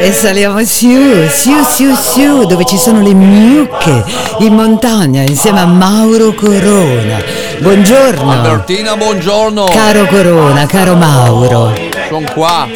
E saliamo su, su, su, su, dove ci sono le mucche, in montagna, insieme a Mauro Corona. Buongiorno. Albertina, buongiorno. Caro Corona, caro Mauro. Sono qua,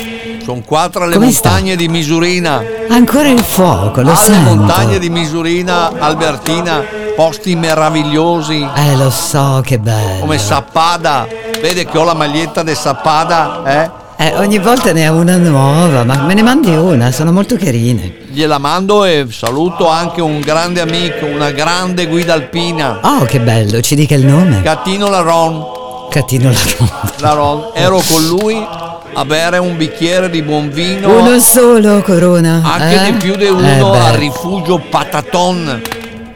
sono qua tra le Come sta? montagne di Misurina. Ancora il fuoco, lo Alle sento. montagne di Misurina, Albertina, posti meravigliosi, Eh, lo so, che bello. come Sappada. Vede che ho la maglietta di Sappada, eh? Eh, ogni volta ne ha una nuova, ma me ne mandi una, sono molto carine. Gliela mando e saluto anche un grande amico, una grande guida alpina, Oh, che bello, ci dica il nome. Gattino Laron. Catino Laron. Laron. Ero con lui a bere un bicchiere di buon vino. Uno solo, Corona. anche eh? di più di Eh, uno beh, al rifugio Pataton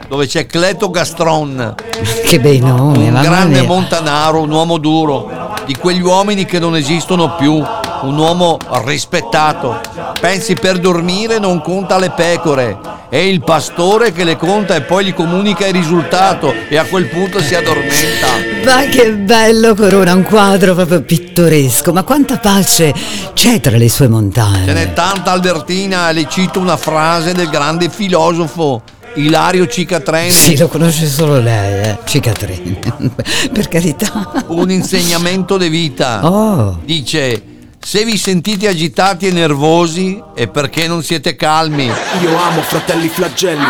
dove c'è Cleto Gastron. Che bei nomi, un grande mia. montanaro un uomo duro di quegli uomini che non esistono più un uomo rispettato. Pensi per dormire non conta le pecore è il pastore che le conta e poi gli comunica il risultato e a quel punto si addormenta. Ma che bello Corona, un quadro proprio pittoresco, ma quanta pace c'è tra le sue Ce n'è montagne. tanta Albertina, le cito una frase del grande filosofo Ilario Cicatreni. Sì, lo conosce solo lei, eh? Cicatrini. per carità. un insegnamento di vita. Oh, Dice: Se vi sentite agitati e nervosi è perché non siete calmi. Io amo fratelli flagelli.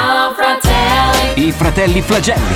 I fratelli flagelli.